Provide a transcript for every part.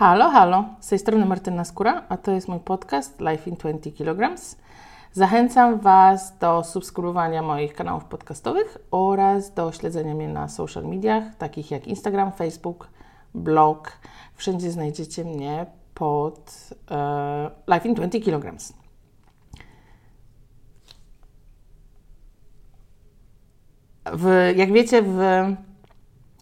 Halo, halo, z tej strony Martyna Skóra, a to jest mój podcast Life in 20 kg. Zachęcam Was do subskrybowania moich kanałów podcastowych oraz do śledzenia mnie na social mediach, takich jak Instagram, Facebook, blog. Wszędzie znajdziecie mnie pod e, Life in 20 kg. W, jak wiecie, w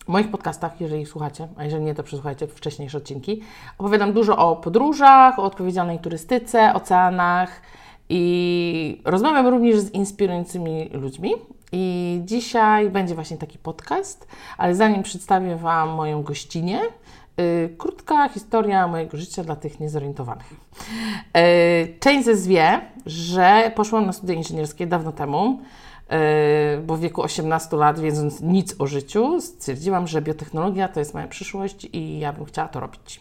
moich podcastach, jeżeli słuchacie, a jeżeli nie, to przesłuchajcie wcześniejsze odcinki, opowiadam dużo o podróżach, o odpowiedzialnej turystyce, oceanach i rozmawiam również z inspirującymi ludźmi. I dzisiaj będzie właśnie taki podcast, ale zanim przedstawię Wam moją gościnę, krótka historia mojego życia dla tych niezorientowanych. Yy, część ze wie, że poszłam na studia inżynierskie dawno temu. Yy, bo w wieku 18 lat, wiedząc nic o życiu, stwierdziłam, że biotechnologia to jest moja przyszłość i ja bym chciała to robić.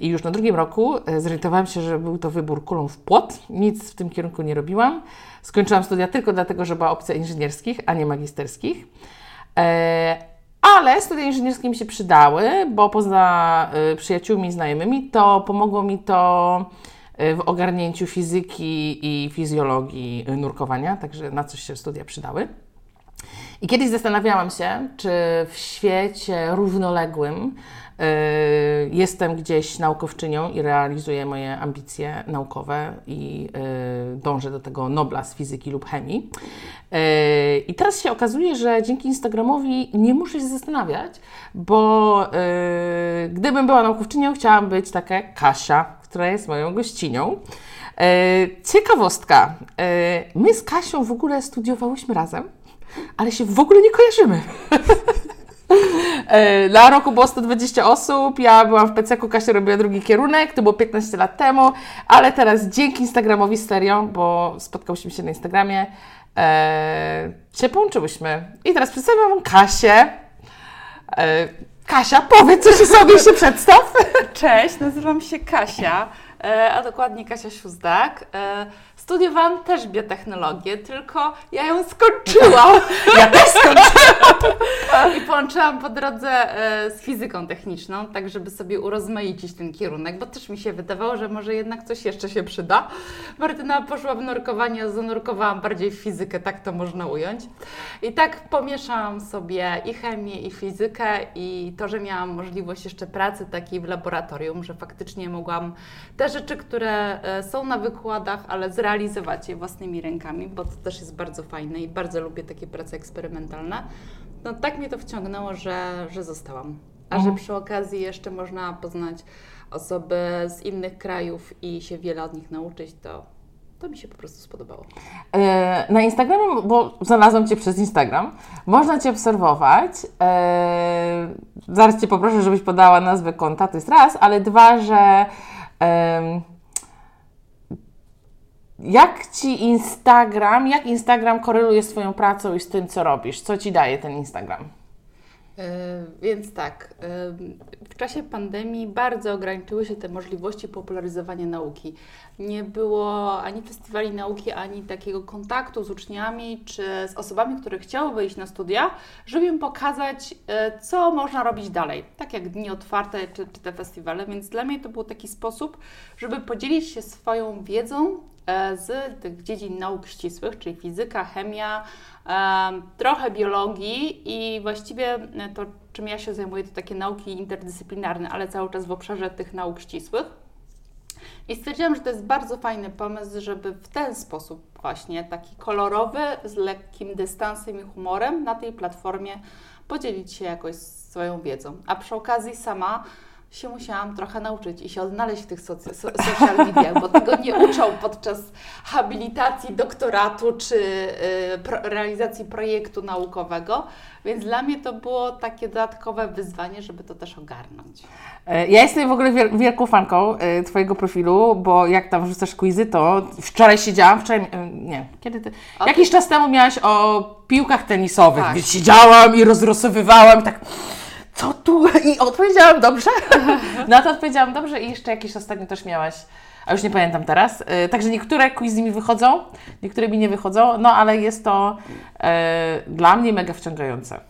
I już na drugim roku zorientowałam się, że był to wybór kulą w płot. Nic w tym kierunku nie robiłam. Skończyłam studia tylko dlatego, że była opcja inżynierskich, a nie magisterskich. Ale studia inżynierskie mi się przydały, bo poza przyjaciółmi i znajomymi, to pomogło mi to w ogarnięciu fizyki i fizjologii nurkowania, także na coś się studia przydały. I kiedyś zastanawiałam się, czy w świecie równoległym y, jestem gdzieś naukowczynią i realizuję moje ambicje naukowe i y, dążę do tego Nobla z fizyki lub chemii. Y, I teraz się okazuje, że dzięki Instagramowi nie muszę się zastanawiać, bo gdybym była naukowczynią, chciałam być taka Kasia, która jest moją gościnią. Ciekawostka. My z Kasią w ogóle studiowałyśmy razem, ale się w ogóle nie kojarzymy. E, na roku było 120 osób, ja byłam w PCK, Kasia robiła drugi kierunek, to było 15 lat temu, ale teraz dzięki Instagramowi serio, bo spotkałyśmy się na Instagramie, e, się połączyłyśmy. I teraz przedstawiam Wam Kasię. E, Kasia, powiedz coś sobie się przedstaw. Cześć, nazywam się Kasia, e, a dokładnie Kasia Siuzdak. E, studiowałam też biotechnologię, tylko ja ją skończyłam. Ja też skończyłam. I połączyłam po drodze e, z fizyką techniczną, tak żeby sobie urozmaicić ten kierunek, bo też mi się wydawało, że może jednak coś jeszcze się przyda. Martyna poszła w nurkowanie, a zanurkowałam bardziej w fizykę, tak to można ująć. I tak pomieszałam sobie i chemię, i fizykę i to, że miałam możliwość jeszcze pracy takiej w laboratorium, że faktycznie mogłam te rzeczy, które e, są na wykładach, ale zrealizować je własnymi rękami, bo to też jest bardzo fajne i bardzo lubię takie prace eksperymentalne. No tak mnie to wciągnęło, że, że zostałam. A mhm. że przy okazji jeszcze można poznać osoby z innych krajów i się wiele od nich nauczyć, to to mi się po prostu spodobało. E, na Instagramie, bo znalazłam Cię przez Instagram, można Cię obserwować. E, zaraz Cię poproszę, żebyś podała nazwę konta, to jest raz, ale dwa, że jak Ci Instagram, jak Instagram koreluje z Twoją pracą i z tym, co robisz? Co Ci daje ten Instagram? Yy, więc tak, yy, w czasie pandemii bardzo ograniczyły się te możliwości popularyzowania nauki. Nie było ani festiwali nauki, ani takiego kontaktu z uczniami czy z osobami, które chciałyby iść na studia, żeby im pokazać, yy, co można robić dalej. Tak jak dni otwarte czy, czy te festiwale, więc dla mnie to był taki sposób, żeby podzielić się swoją wiedzą z tych dziedzin nauk ścisłych, czyli fizyka, chemia, trochę biologii i właściwie to, czym ja się zajmuję, to takie nauki interdyscyplinarne, ale cały czas w obszarze tych nauk ścisłych. I stwierdziłam, że to jest bardzo fajny pomysł, żeby w ten sposób właśnie, taki kolorowy, z lekkim dystansem i humorem na tej platformie podzielić się jakoś swoją wiedzą. A przy okazji sama się musiałam trochę nauczyć i się odnaleźć w tych soc- so, social mediach, bo tego nie uczą podczas habilitacji, doktoratu czy y, pro, realizacji projektu naukowego, więc dla mnie to było takie dodatkowe wyzwanie, żeby to też ogarnąć. E, ja jestem w ogóle wielką fanką y, Twojego profilu, bo jak tam wrzucasz quizy, to wczoraj siedziałam, wczoraj, y, nie, kiedy Ty, jakiś czas temu miałaś o piłkach tenisowych, tak. więc siedziałam i rozrosowywałam tak co tu? I odpowiedziałam dobrze. Na to odpowiedziałam dobrze i jeszcze jakiś ostatnio też miałaś, a już nie pamiętam teraz. Yy, także niektóre quizy mi wychodzą, niektóre mi nie wychodzą, no ale jest to dla mnie mega wciągające.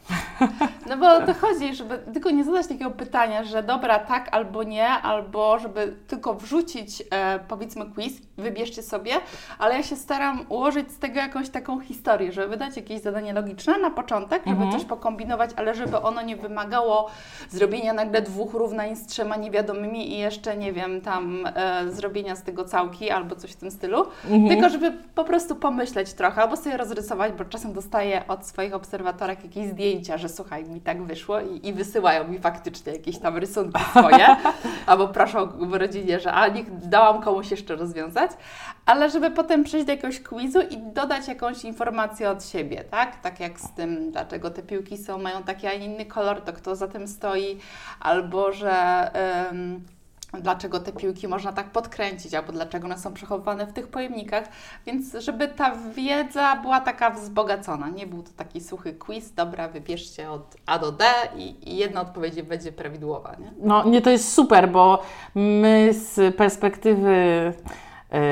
No bo o to chodzi, żeby tylko nie zadać takiego pytania, że dobra, tak albo nie, albo żeby tylko wrzucić e, powiedzmy quiz, wybierzcie sobie, ale ja się staram ułożyć z tego jakąś taką historię, żeby wydać jakieś zadanie logiczne na początek, żeby Mhm. coś pokombinować, ale żeby ono nie wymagało zrobienia nagle dwóch równań z trzema niewiadomymi i jeszcze, nie wiem, tam e, zrobienia z tego całki albo coś w tym stylu, Mhm. tylko żeby po prostu pomyśleć trochę, albo sobie rozrysować, bo czasem dostaję od swoich obserwatorek jakieś zdjęcia, że słuchaj, mi tak wyszło i, i wysyłają mi faktycznie jakieś tam rysunki swoje, albo proszą w rodzinie, że a niech dałam komuś jeszcze rozwiązać, ale żeby potem przejść do jakiegoś quizu i dodać jakąś informację od siebie, tak? Tak jak z tym, dlaczego te piłki są, mają taki, a nie inny kolor, to kto za tym stoi, albo że... dlaczego te piłki można tak podkręcić, albo dlaczego one są przechowywane w tych pojemnikach, więc żeby ta wiedza była taka wzbogacona, nie był to taki suchy quiz, dobra, wybierzcie od A do D i, i jedna odpowiedź będzie prawidłowa, nie? No nie, to jest super, bo my z perspektywy e,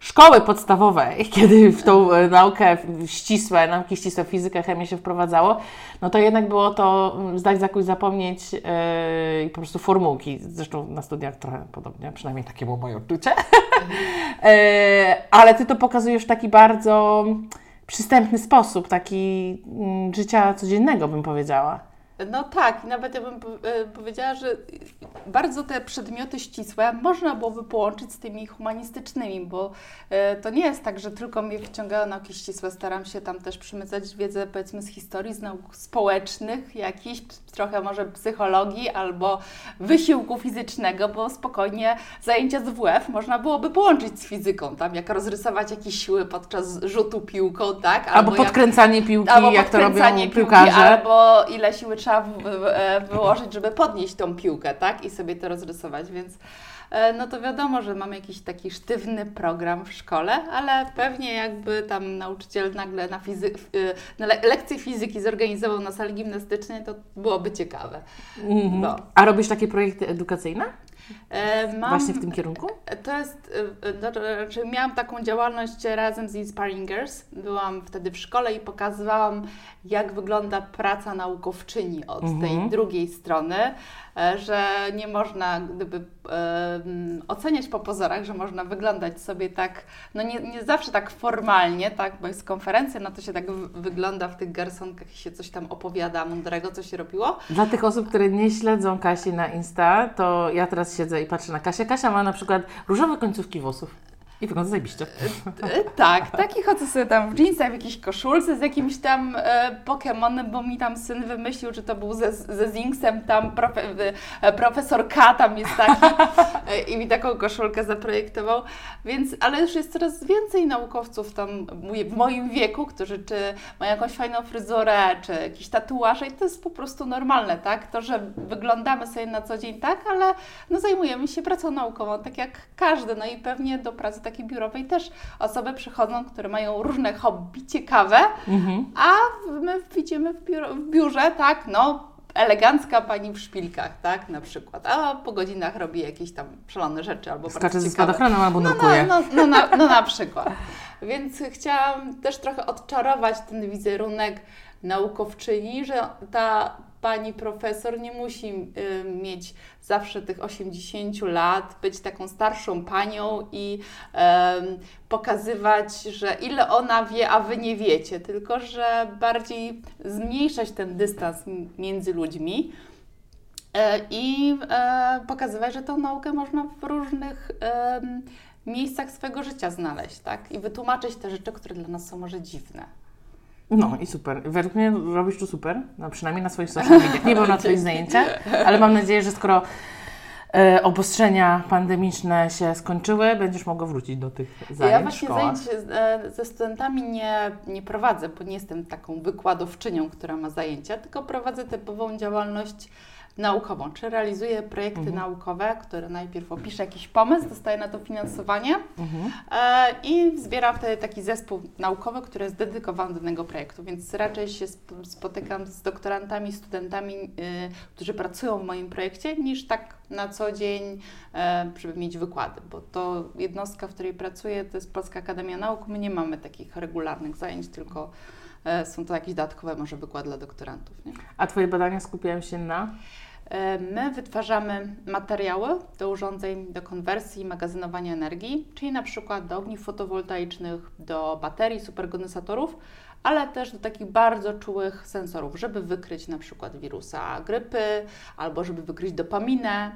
szkoły podstawowej, kiedy w tą e, naukę ścisłe, nauki ścisłe, fizykę, chemię się wprowadzało, no to jednak było to mm, zdać, zakuć, zapomnieć e, i po prostu formułki. Zresztą na studiach trochę podobnie, przynajmniej takie było moje odczucie. e, ale Ty to pokazujesz w taki bardzo przystępny sposób, taki mm, życia codziennego bym powiedziała. No tak, i nawet ja bym e, powiedziała, że bardzo te przedmioty ścisłe można byłoby połączyć z tymi humanistycznymi, bo e, to nie jest tak, że tylko mnie wciągają nauki ścisłe. Staram się tam też przymycać wiedzę, powiedzmy, z historii, z nauk społecznych, jakichś, trochę może psychologii albo wysiłku fizycznego, bo spokojnie zajęcia z WF można byłoby połączyć z fizyką, tam jak rozrysować jakieś siły podczas rzutu piłką, tak? Albo jak- podkręcanie piłki, albo jak to robią podkręcanie piłki, piłkarze. albo ile siły trzeba w, e, wyłożyć, żeby podnieść tą piłkę, tak? I sobie to rozrysować, więc e, no to wiadomo, że mam jakiś taki sztywny program w szkole, ale pewnie jakby tam nauczyciel nagle na, fizy- e, na le- lekcję fizyki zorganizował na sali gimnastycznej, to byłoby ciekawe. Mhm. No. A robisz takie projekty edukacyjne? E, Mam, Właśnie w tym kierunku? To jest, y, y, to znaczy miałam taką działalność razem z Inspiring Girls. Byłam wtedy w szkole i pokazywałam, jak wygląda praca naukowczyni od Mhm. tej drugiej strony, e, że nie można gdyby oceniać po pozorach, że można wyglądać sobie tak, no nie, nie zawsze tak formalnie, tak, bo jest konferencja, no to się tak wygląda w tych garsonkach i się coś tam opowiada mądrego, co się robiło. Dla tych osób, które nie śledzą Kasi na Insta, to ja teraz siedzę i patrzę na Kasię. Kasia ma na przykład różowe końcówki włosów. I wygląda zajebiście. E, Tak, taki chodzę sobie tam w jeansach, w jakiejś koszulce z jakimś tam e, Pokemonem, bo mi tam syn wymyślił, że to był ze, ze Zinksem, tam profe, e, profesor K tam jest taki i mi taką koszulkę zaprojektował, więc, ale już jest coraz więcej naukowców tam w moim wieku, którzy czy mają jakąś fajną fryzurę, czy jakieś tatuaże i to jest po prostu normalne, tak? To, że wyglądamy sobie na co dzień tak, ale no zajmujemy się pracą naukową, tak jak każdy, no i pewnie do pracy takiej biurowej też osoby przychodzą, które mają różne hobby ciekawe, Mhm. a my widzimy w, biuro, w biurze, tak, no elegancka pani w szpilkach, tak, na przykład, a po godzinach robi jakieś tam szalone rzeczy albo Skacze ze spadochronem albo No, nurkuje. no, no, no, na, no na przykład. Więc chciałam też trochę odczarować ten wizerunek naukowczyni, że ta pani profesor nie musi y, mieć zawsze tych 80 lat, być taką starszą panią i em, pokazywać, że ile ona wie, a wy nie wiecie, tylko że bardziej zmniejszać ten dystans między ludźmi. E, I e, pokazywać, że tą naukę można w różnych miejscach swojego życia znaleźć, tak? I wytłumaczyć te rzeczy, które dla nas są może dziwne. No i super. Według mnie robisz to super, no, przynajmniej na swoich social mediach. Nie byłam na Twoich zajęciach, ale mam nadzieję, że skoro e, obostrzenia pandemiczne się skończyły, będziesz mogła wrócić do tych zajęć ja właśnie szkołach. zajęć e, ze studentami nie, nie prowadzę, bo nie jestem taką wykładowczynią, która ma zajęcia, tylko prowadzę typową działalność naukową, czy realizuje projekty naukowe, które najpierw opisze jakiś pomysł, dostaje na to finansowanie e, i zbiera wtedy taki zespół naukowy, który jest dedykowany do danego projektu. Więc raczej się sp- spotykam z doktorantami, studentami, y, którzy pracują w moim projekcie, niż tak na co dzień, e, żeby mieć wykłady, bo to jednostka, w której pracuję, to jest Polska Akademia Nauk. My nie mamy takich regularnych zajęć, tylko e, są to jakieś dodatkowe może wykłady dla doktorantów. Nie? A Twoje badania skupiają się na? E, My wytwarzamy materiały do urządzeń do konwersji i magazynowania energii, czyli na przykład do ogniw fotowoltaicznych, do baterii, superkondensatorów, ale też do takich bardzo czułych sensorów, żeby wykryć na przykład wirusa grypy albo żeby wykryć dopaminę.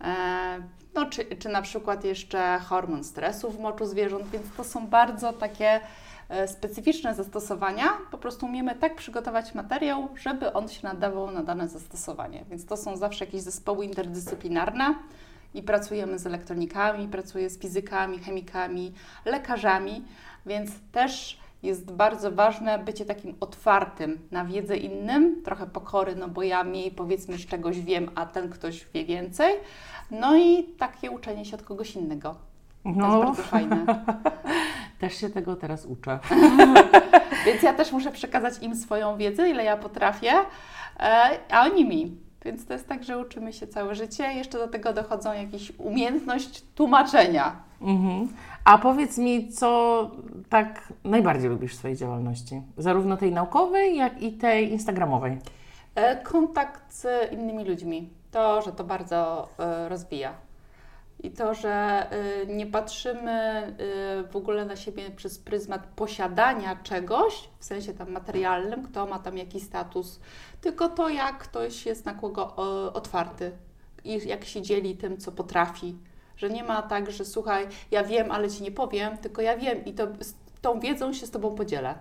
e, No, czy, czy na przykład jeszcze hormon stresu w moczu zwierząt, więc to są bardzo takie specyficzne zastosowania. Po prostu umiemy tak przygotować materiał, żeby on się nadawał na dane zastosowanie. Więc to są zawsze jakieś zespoły interdyscyplinarne i pracujemy z elektronikami, pracuję z fizykami, chemikami, lekarzami, więc też jest bardzo ważne bycie takim otwartym na wiedzę innym, trochę pokory, no bo ja mniej powiedzmy z czegoś wiem, a ten ktoś wie więcej. No i takie uczenie się od kogoś innego. To jest bardzo fajne. też się tego teraz uczę. Więc ja też muszę przekazać im swoją wiedzę, ile ja potrafię, e, a oni mi. Więc to jest tak, że uczymy się całe życie. Jeszcze do tego dochodzą jakieś umiejętność tłumaczenia. Mhm. A powiedz mi, co tak najbardziej lubisz w swojej działalności? Zarówno tej naukowej, jak i tej instagramowej. E, Kontakt z innymi ludźmi. To, że to bardzo e, rozwija. I to, że e, nie patrzymy e, w ogóle na siebie przez pryzmat posiadania czegoś, w sensie tam materialnym, kto ma tam jakiś status, tylko to, jak ktoś jest na kogo otwarty i jak się dzieli tym, co potrafi. Że nie ma tak, że słuchaj, ja wiem, ale ci nie powiem, tylko ja wiem i to, z tą wiedzą się z tobą podzielę.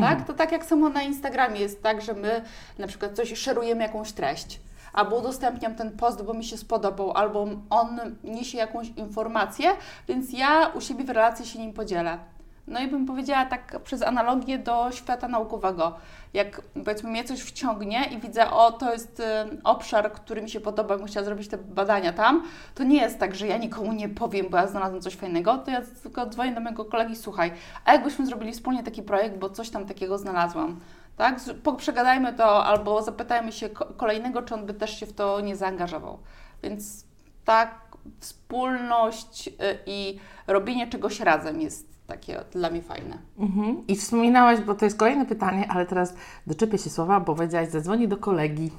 Tak? To tak jak samo na Instagramie jest tak, że my na przykład coś szerujemy jakąś treść, albo udostępniam ten post, bo mi się spodobał, albo on niesie jakąś informację, więc ja u siebie w relacji się nim podzielę. No i bym powiedziała tak przez analogię do świata naukowego. Jak powiedzmy mnie coś wciągnie i widzę, o to jest y, obszar, który mi się podoba, bym chciała zrobić te badania tam, to nie jest tak, że ja nikomu nie powiem, bo ja znalazłam coś fajnego, to ja tylko dzwonię do mojego kolegi, słuchaj, a jakbyśmy zrobili wspólnie taki projekt, bo coś tam takiego znalazłam. Tak? Przegadajmy to albo zapytajmy się ko- kolejnego, czy on by też się w to nie zaangażował. Więc tak, wspólność y, i robienie czegoś razem jest takie dla mnie fajne. Mhm. I wspominałaś, bo to jest kolejne pytanie, ale teraz doczepię się słowa, bo powiedziałaś, zadzwoni do kolegi.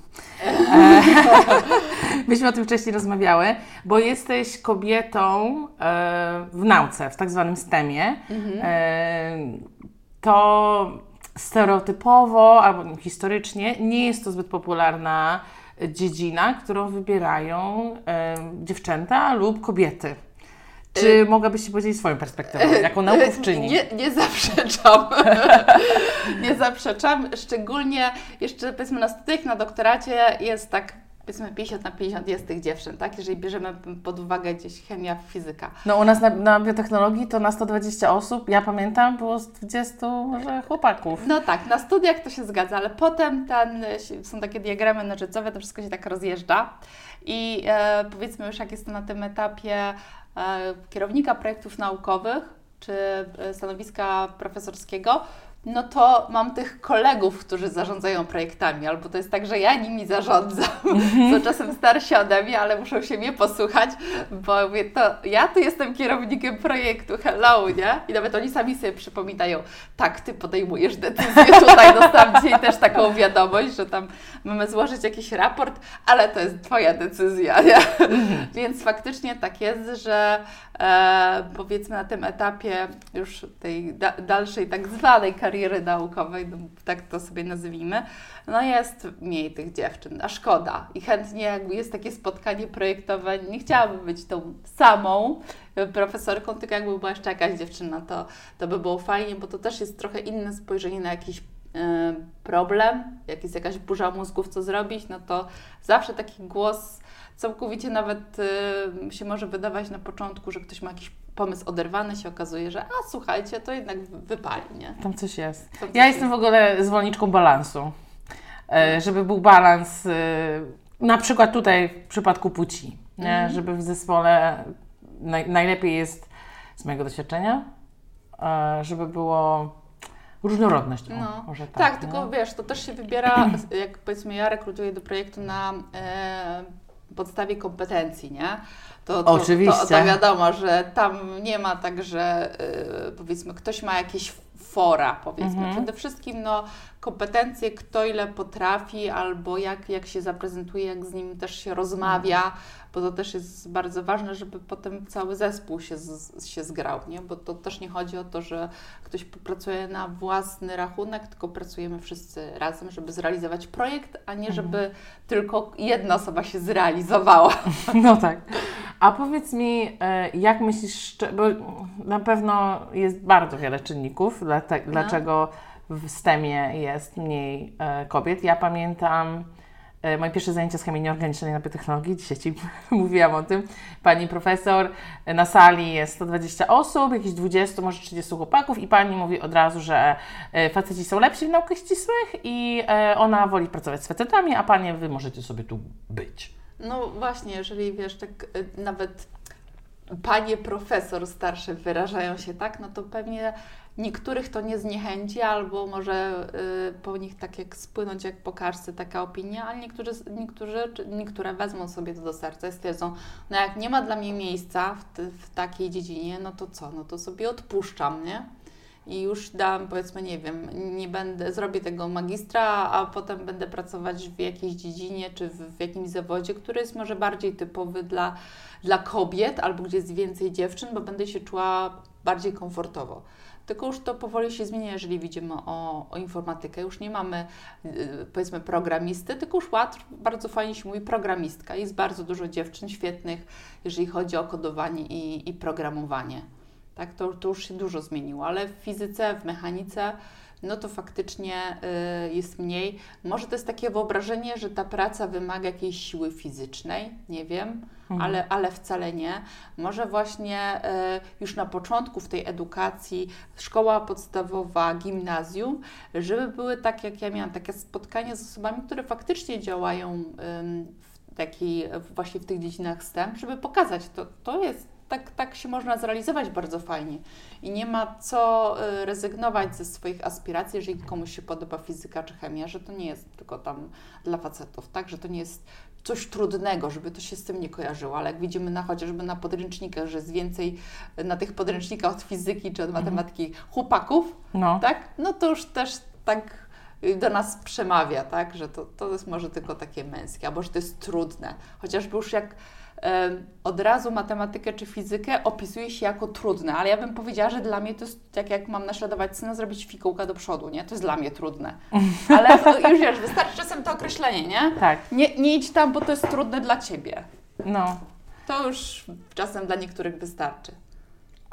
E, Myśmy o tym wcześniej rozmawiały, bo jesteś kobietą e, w nauce, w tak zwanym STEMie. E, to stereotypowo albo historycznie nie jest to zbyt popularna dziedzina, którą wybierają e, dziewczęta lub kobiety. Czy mogłabyś się podzielić swoją perspektywą, jako naukowczyni? Nie, nie zaprzeczam. nie zaprzeczam. Szczególnie jeszcze powiedzmy na studiach, na doktoracie jest tak powiedzmy 50 na 50 jest tych dziewczyn, tak? Jeżeli bierzemy pod uwagę gdzieś chemia, fizyka. No u nas na, na biotechnologii to na 120 osób, ja pamiętam, było z 20 może chłopaków. No tak, na studiach to się zgadza, ale potem ten, są takie diagramy nożycowe, to wszystko się tak rozjeżdża i e, powiedzmy już jak jestem na tym etapie e, kierownika projektów naukowych czy e, stanowiska profesorskiego, no to mam tych kolegów, którzy zarządzają projektami, albo to jest tak, że ja nimi zarządzam, są czasem starsi ode mnie, ale muszą się mnie posłuchać, bo mówię, to ja tu jestem kierownikiem projektu, hello, nie? I nawet oni sami sobie przypominają, tak, Ty podejmujesz decyzję, tutaj dostałam dzisiaj też taką wiadomość, że tam mamy złożyć jakiś raport, ale to jest Twoja decyzja, nie? Więc faktycznie tak jest, że e, powiedzmy na tym etapie już tej da, dalszej tak zwanej kariery naukowej, no, tak to sobie nazwijmy, no jest mniej tych dziewczyn, a szkoda. I chętnie jakby jest takie spotkanie projektowe, nie chciałabym być tą samą profesorką, tylko jakby była jeszcze jakaś dziewczyna, to, to by było fajnie, bo to też jest trochę inne spojrzenie na jakiś e, problem, jak jest jakaś burza mózgów, co zrobić, no to zawsze taki głos całkowicie nawet y, się może wydawać na początku, że ktoś ma jakiś pomysł oderwany, się okazuje, że a słuchajcie, to jednak wypali, nie? Tam coś jest. Tam coś Ja jestem w ogóle zwolenniczką balansu. E, żeby był balans e, na przykład tutaj w przypadku płci, nie? Mhm. żeby w zespole naj, najlepiej jest z mojego doświadczenia, e, żeby było różnorodność. o, No. może tak, Tak, tylko wiesz, to też się wybiera, jak powiedzmy ja rekrutuję do projektu na e, podstawie kompetencji, nie? To, to, Oczywiście. To, to wiadomo, że tam nie ma tak, że e, powiedzmy ktoś ma jakieś fora, powiedzmy. Mhm. Przede wszystkim no, kompetencje, kto ile potrafi, albo jak, jak się zaprezentuje, jak z nim też się rozmawia, bo to też jest bardzo ważne, żeby potem cały zespół się, z, się zgrał, nie? Bo to też nie chodzi o to, że ktoś pracuje na własny rachunek, tylko pracujemy wszyscy razem, żeby zrealizować projekt, a nie żeby tylko jedna osoba się zrealizowała. No tak. A powiedz mi, e, jak myślisz, bo na pewno jest bardzo wiele czynników, dla te, No. dlaczego w STEMie jest mniej e, kobiet. Ja pamiętam e, moje pierwsze zajęcia z chemii nieorganicznej na biotechnologii, dzisiaj Ci mówiłam o tym. Pani profesor, e, na sali jest 120 osób, jakieś 20, może 30 chłopaków i Pani mówi od razu, że e, faceci są lepsi w naukach ścisłych i e, ona woli pracować z facetami, a Panie, Wy możecie sobie tu być. No właśnie, jeżeli wiesz, tak y, nawet panie profesor starsze wyrażają się tak, no to pewnie niektórych to nie zniechęci, albo może y, po nich tak jak spłynąć jak po kartce taka opinia, ale niektórzy, niektórzy, niektóre wezmą sobie to do serca i stwierdzą, no jak nie ma dla mnie miejsca w, w takiej dziedzinie, no to co, no to sobie odpuszczam, nie? i już dam, powiedzmy, nie wiem, nie będę, zrobię tego magistra, a potem będę pracować w jakiejś dziedzinie czy w, w jakimś zawodzie, który jest może bardziej typowy dla, dla kobiet albo gdzie jest więcej dziewczyn, bo będę się czuła bardziej komfortowo. Tylko już to powoli się zmienia, jeżeli widzimy o, o informatykę. Już nie mamy, yy, powiedzmy, programisty, tylko już łatwo, bardzo fajnie się mówi programistka. Jest bardzo dużo dziewczyn świetnych, jeżeli chodzi o kodowanie i, i programowanie. Tak, to, to już się dużo zmieniło, ale w fizyce, w mechanice, no to faktycznie y, jest mniej. Może to jest takie wyobrażenie, że ta praca wymaga jakiejś siły fizycznej, nie wiem, ale, ale wcale nie. Może właśnie y, już na początku w tej edukacji, szkoła podstawowa, gimnazjum, żeby były tak, jak ja miałam, takie spotkania z osobami, które faktycznie działają w takiej, właśnie w tych dziedzinach STEM, żeby pokazać, to, to jest tak, tak się można zrealizować bardzo fajnie. I nie ma co y, rezygnować ze swoich aspiracji, jeżeli komuś się podoba fizyka czy chemia, że to nie jest tylko tam dla facetów, tak? Że to nie jest coś trudnego, żeby to się z tym nie kojarzyło, ale jak widzimy na chociażby na podręcznikach, że jest więcej y, na tych podręcznikach od fizyki czy od matematyki chłopaków, No. tak? No to już też tak y, do nas przemawia, tak? Że to, to jest może tylko takie męskie, albo że to jest trudne. Chociażby już jak od razu matematykę czy fizykę opisuje się jako trudne, ale ja bym powiedziała, że dla mnie to jest tak jak mam naśladować syna, zrobić fikołka do przodu, nie? To jest dla mnie trudne. Ale już wiesz, wystarczy czasem to określenie, nie? Tak, Nie, nie idź tam, bo to jest trudne dla Ciebie. no. To już czasem dla niektórych wystarczy.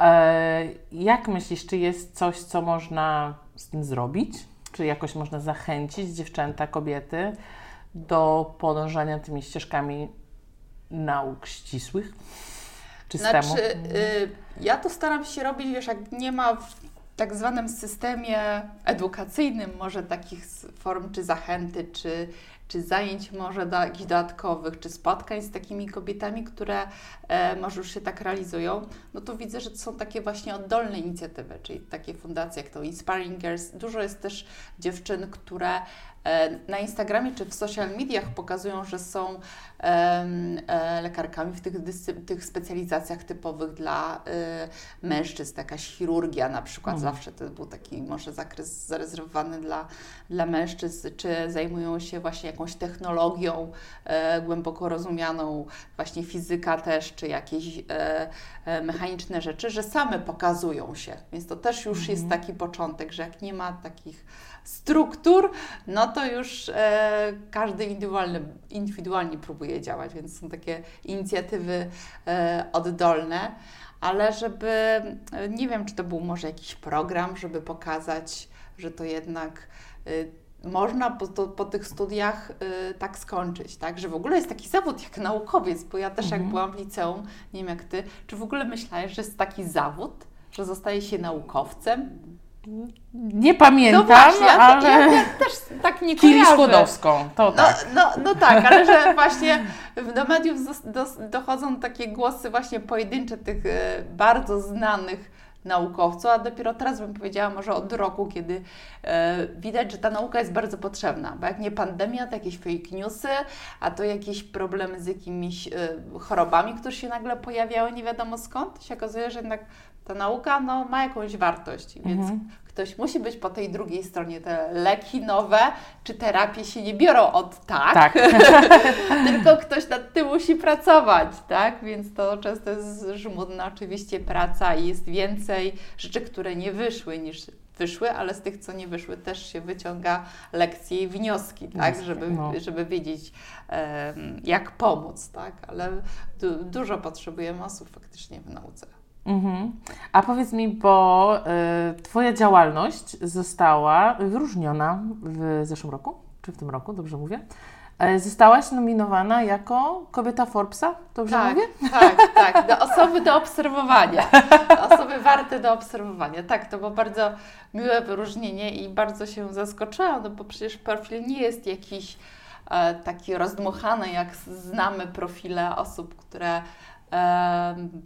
E, jak myślisz, czy jest coś, co można z tym zrobić? Czy jakoś można zachęcić dziewczęta, kobiety do podążania tymi ścieżkami nauk ścisłych? Czy? Znaczy, y, ja to staram się robić, wiesz, jak nie ma w tak zwanym systemie edukacyjnym może takich form, czy zachęty, czy, czy zajęć może do, jakichś dodatkowych, czy spotkań z takimi kobietami, które e, może już się tak realizują, no to widzę, że to są takie właśnie oddolne inicjatywy, czyli takie fundacje jak to Inspiring Girls. Dużo jest też dziewczyn, które na Instagramie czy w social mediach pokazują, że są e, lekarkami w tych, tych specjalizacjach typowych dla e, mężczyzn, jakaś chirurgia na przykład, Mhm. zawsze to był taki może zakres zarezerwowany dla, dla mężczyzn, czy zajmują się właśnie jakąś technologią e, głęboko rozumianą, właśnie fizyka też, czy jakieś e, e, mechaniczne rzeczy, że same pokazują się. Więc to też już jest Mhm. taki początek, że jak nie ma takich struktur, no to już e, każdy indywidualny, indywidualnie próbuje działać, więc są takie inicjatywy e, oddolne, ale żeby, e, nie wiem, czy to był może jakiś program, żeby pokazać, że to jednak e, można po, to, po tych studiach e, tak skończyć, tak? Że w ogóle jest taki zawód jak naukowiec, bo ja też jak Mhm. byłam w liceum, nie wiem jak Ty, czy w ogóle myślałeś, że jest taki zawód, że zostaje się naukowcem? Nie pamiętam, No właśnie, ale ja, ja też tak nie Kiri. Skłodowską, to No, tak. no, no tak, ale że właśnie do mediów dochodzą takie głosy właśnie pojedyncze tych e, bardzo znanych naukowców, a dopiero teraz bym powiedziała może od roku, kiedy e, widać, że ta nauka jest bardzo potrzebna, bo jak nie pandemia, to jakieś fake newsy, a to jakieś problemy z jakimiś e, chorobami, które się nagle pojawiały nie wiadomo skąd, się okazuje, że jednak ta nauka no, ma jakąś wartość, więc Mhm. ktoś musi być po tej drugiej stronie. Te leki nowe czy terapie się nie biorą od tak, Tak. tylko ktoś nad tym musi pracować, tak? Więc to często jest żmudna oczywiście praca i jest więcej rzeczy, które nie wyszły niż wyszły, ale z tych, co nie wyszły, też się wyciąga lekcje i wnioski, tak? Żeby, no. żeby wiedzieć, jak pomóc, tak? Ale du- dużo potrzebujemy osób faktycznie w nauce. Mhm. A powiedz mi, bo y, Twoja działalność została wyróżniona w zeszłym roku, czy w tym roku, dobrze mówię? E, Zostałaś nominowana jako kobieta Forbesa, dobrze tak, mówię? Tak, tak. Do osoby do obserwowania. Osoby warte do obserwowania. Tak, to było bardzo miłe wyróżnienie i bardzo się zaskoczyłam, no bo przecież profil nie jest jakiś e, taki rozdmuchany, jak znamy profile osób, które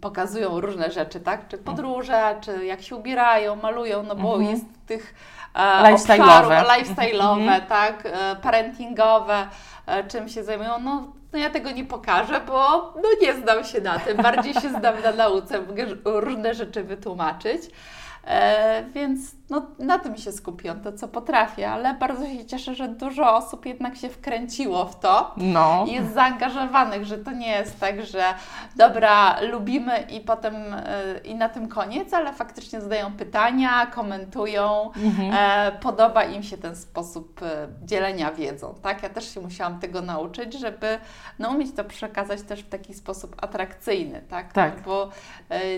pokazują różne rzeczy, tak? Czy podróże, czy jak się ubierają, malują, no bo Mhm. jest tych e, Lifestyle'owe. lifestyle'owe, Mhm. tak? E, parentingowe, e, czym się zajmują. No, no ja tego nie pokażę, bo no nie znam się na tym. Bardziej się znam na nauce, mogę różne rzeczy wytłumaczyć. E, więc no, na tym się skupiłam, to co potrafię, ale bardzo się cieszę, że dużo osób jednak się wkręciło w to No. i jest zaangażowanych, że to nie jest tak, że dobra, lubimy i potem e, i na tym koniec, ale faktycznie zadają pytania, komentują, Mhm. e, podoba im się ten sposób dzielenia wiedzą, tak? Ja też się musiałam tego nauczyć, żeby no, umieć to przekazać też w taki sposób atrakcyjny, tak? Tak. No, bo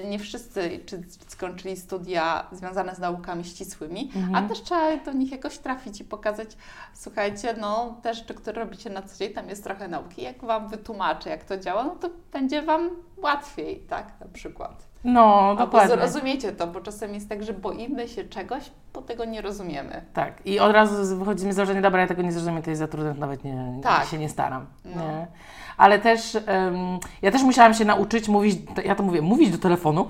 nie wszyscy czy skończyli studia związane z naukami ścisłymi, Mhm. a też trzeba do nich jakoś trafić i pokazać, słuchajcie, no te rzeczy, które robicie na co dzień, tam jest trochę nauki. Jak Wam wytłumaczę, jak to działa, no to będzie Wam łatwiej, tak, na przykład. No, Albo dokładnie. zrozumiecie to, bo czasem jest tak, że boimy się czegoś, bo tego nie rozumiemy. Tak. I od razu z- wychodzi mi z założenia, dobra, ja tego nie zrozumiem, to jest za trudne, nawet nie, Tak. się nie staram. No. Nie. Ale też, ja też musiałam się nauczyć mówić, ja to mówię, mówić do telefonu,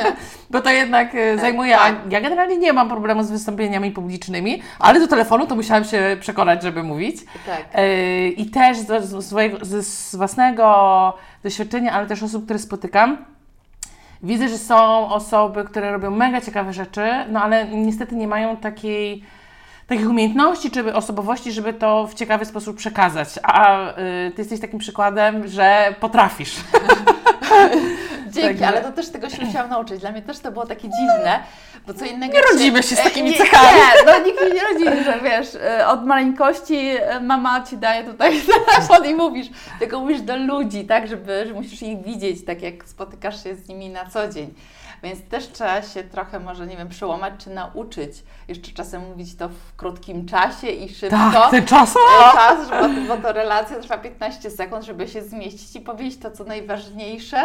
bo to jednak e, zajmuje, a tak. ja generalnie nie mam problemu z wystąpieniami publicznymi, ale do telefonu to musiałam się przekonać, żeby mówić. Tak. E, I też z, z, swojego, własnego doświadczenia, ale też osób, które spotykam, widzę, że są osoby, które robią mega ciekawe rzeczy, no ale niestety nie mają takiej, takich umiejętności czy osobowości, żeby to w ciekawy sposób przekazać. A y, ty jesteś takim przykładem, że potrafisz. Dzięki, Także- ale to też tego się musiałam nauczyć. Dla mnie też to było takie dziwne, bo co innego... Nie rodzimy się z e, takimi nie, cechami. Nie, no nikt się nie rodzi, że wiesz, e, od maleńkości e, mama Ci daje tutaj telefon i mówisz, tylko mówisz do ludzi, tak, żeby, że musisz ich widzieć, tak jak spotykasz się z nimi na co dzień. Więc też trzeba się trochę może, nie wiem, przełamać czy nauczyć. Jeszcze czasem mówić to w krótkim czasie i szybko. Tak, ten czas. Czas, bo, bo to relacja trwa 15 sekund, żeby się zmieścić i powiedzieć to, co najważniejsze,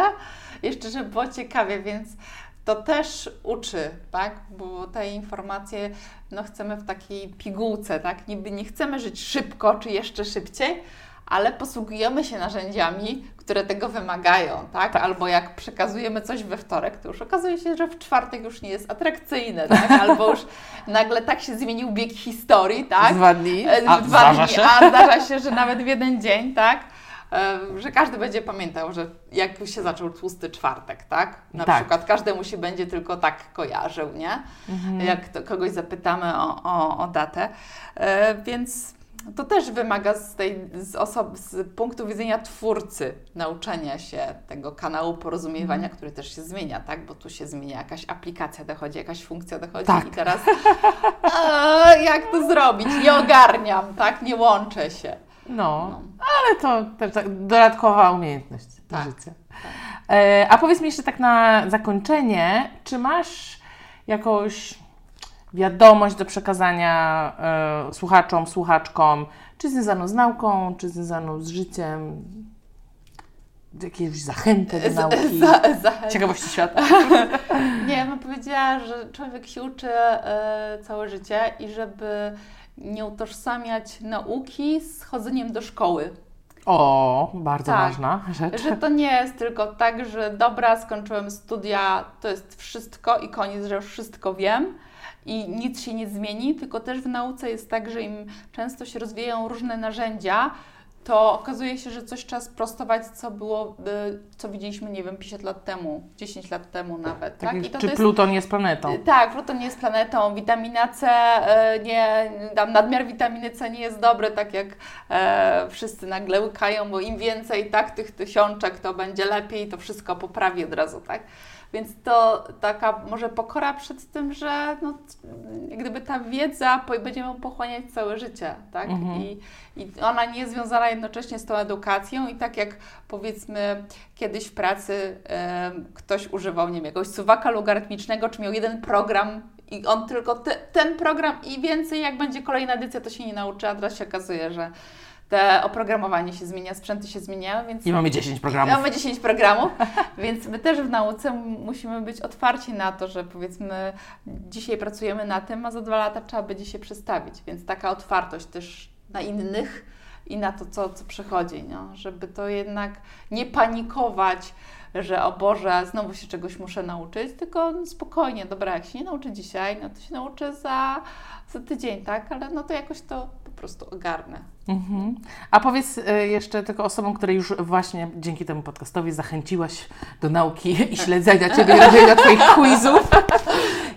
jeszcze, żeby było ciekawie, więc to też uczy, tak? Bo te informacje, no chcemy w takiej pigułce, tak? Niby nie chcemy żyć szybko, czy jeszcze szybciej, ale posługujemy się narzędziami, które tego wymagają, tak? Albo jak przekazujemy coś we wtorek, to już okazuje się, że w czwartek już nie jest atrakcyjne, tak? Albo już nagle tak się zmienił bieg historii, tak? Dwa dni. E, A, dwa zdarza dni, się. A zdarza się, że nawet w jeden dzień, tak? E, Że każdy będzie pamiętał, że jak się zaczął tłusty czwartek, tak? Na Tak. przykład każdemu się będzie tylko tak kojarzył, nie? Mhm. Jak to kogoś zapytamy o, o, o datę. E, Więc to też wymaga z, tej, z, osob, z punktu widzenia twórcy nauczenia się tego kanału porozumiewania, Mhm. który też się zmienia, tak? Bo tu się zmienia jakaś aplikacja dochodzi, jakaś funkcja dochodzi Tak. i teraz a, jak to zrobić? Nie ogarniam, tak? Nie łączę się. No, No. ale to też tak dodatkowa umiejętność do Tak, życia. E, a powiedz mi jeszcze tak na zakończenie, czy masz jakąś wiadomość do przekazania e, słuchaczom, słuchaczkom, czy związaną z nauką, czy związaną z życiem, jakieś zachętę do nauki? za- za- Ciekawości świata. Nie, ja bym powiedziała, że człowiek się uczy e, całe życie i żeby nie utożsamiać nauki z chodzeniem do szkoły. O, bardzo Tak. ważna rzecz. Że to nie jest tylko tak, że dobra, skończyłem studia, to jest wszystko i koniec, że już wszystko wiem i nic się nie zmieni, tylko też w nauce jest tak, że im często się rozwijają różne narzędzia, to okazuje się, że coś trzeba sprostować, co było, y, co widzieliśmy, nie wiem, 50 lat temu, 10 lat temu nawet. Tak, Tak? I to, czy to jest Pluton jest planetą? Y, Tak, Pluton nie jest planetą, witamina C, e, nie, tam nadmiar witaminy C nie jest dobry, tak jak e, wszyscy nagle łykają, bo im więcej tak tych tysiączek, to będzie lepiej, to wszystko poprawi od razu, tak? Więc to taka może pokora przed tym, że no, jak gdyby ta wiedza po, będziemy ją pochłaniać całe życie, tak? Mhm. I, I ona nie jest związana jednocześnie z tą edukacją i tak jak powiedzmy kiedyś w pracy em, ktoś używał, nie wiem, jakiegoś suwaka logarytmicznego, czy miał jeden program i on tylko te, ten program i więcej, jak będzie kolejna edycja, to się nie nauczy, a teraz się okazuje, że te oprogramowanie się zmienia, sprzęty się zmieniają, więc I mamy 10 programów. Mamy 10 programów, więc my też w nauce musimy być otwarci na to, że powiedzmy dzisiaj pracujemy na tym, a za dwa lata trzeba będzie się przestawić, więc taka otwartość też na innych i na to, co, co przychodzi, no, żeby to jednak nie panikować, że o Boże, znowu się czegoś muszę nauczyć, tylko spokojnie, dobra, jak się nie nauczę dzisiaj, no to się nauczę za, za tydzień, tak, ale no to jakoś to prostu ogarnę. Mhm. A powiedz y, jeszcze tylko osobom, które już właśnie dzięki temu podcastowi zachęciłaś do nauki i śledzenia Ciebie i robienia Twoich quizów.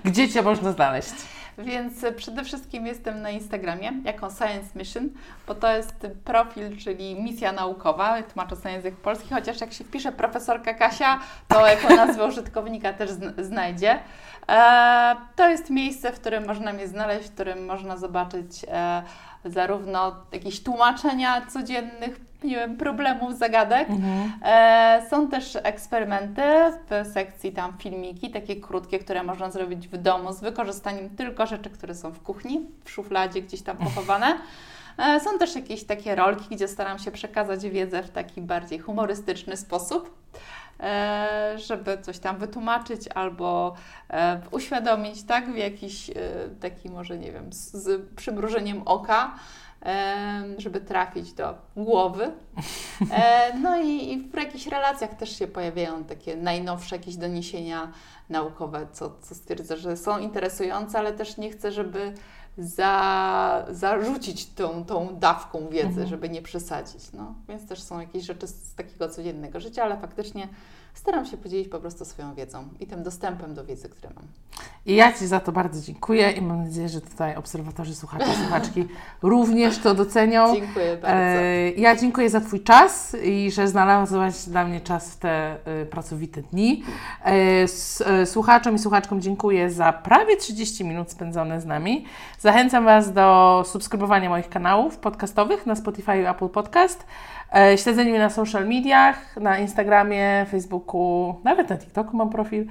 Gdzie Cię można znaleźć? Więc przede wszystkim jestem na Instagramie jako Science Mission, bo to jest profil, czyli misja naukowa, tłumacząc na język polski, chociaż jak się wpisze profesorka Kasia, to jako nazwę użytkownika też zn- znajdzie. E, to jest miejsce, w którym można mnie znaleźć, w którym można zobaczyć e, zarówno jakieś tłumaczenia codziennych, nie wiem, problemów, zagadek, E, są też eksperymenty w sekcji tam filmiki, takie krótkie, które można zrobić w domu z wykorzystaniem tylko rzeczy, które są w kuchni, w szufladzie gdzieś tam pochowane. E, są też jakieś takie rolki, gdzie staram się przekazać wiedzę w taki bardziej humorystyczny sposób, e, żeby coś tam wytłumaczyć albo uświadomić, tak, w jakiś taki może, nie wiem, z, przymrużeniem oka, żeby trafić do głowy. E, no i, i w jakichś relacjach też się pojawiają takie najnowsze jakieś doniesienia naukowe, co, co stwierdzę, że są interesujące, ale też nie chcę, żeby za, zarzucić tą, tą dawką wiedzy, Mhm. żeby nie przesadzić. No. Więc też są jakieś rzeczy z takiego codziennego życia, ale faktycznie staram się podzielić po prostu swoją wiedzą i tym dostępem do wiedzy, który mam. I ja Ci za to bardzo dziękuję i mam nadzieję, że tutaj obserwatorzy, słuchacze, słuchaczki również to docenią. Dziękuję bardzo. E, Ja dziękuję za Twój czas i że znalazłaś dla mnie czas w te e, pracowite dni. S- e, Słuchaczom i słuchaczkom dziękuję za prawie 30 minut spędzone z nami. Zachęcam Was do subskrybowania moich kanałów podcastowych na Spotify i Apple Podcast, e, śledzenia mnie na social mediach, na Instagramie, Facebooku, nawet na TikToku mam profil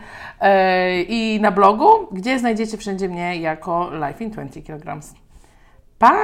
i na blogu, gdzie znajdziecie wszędzie mnie jako Life in 20 kg. Pa!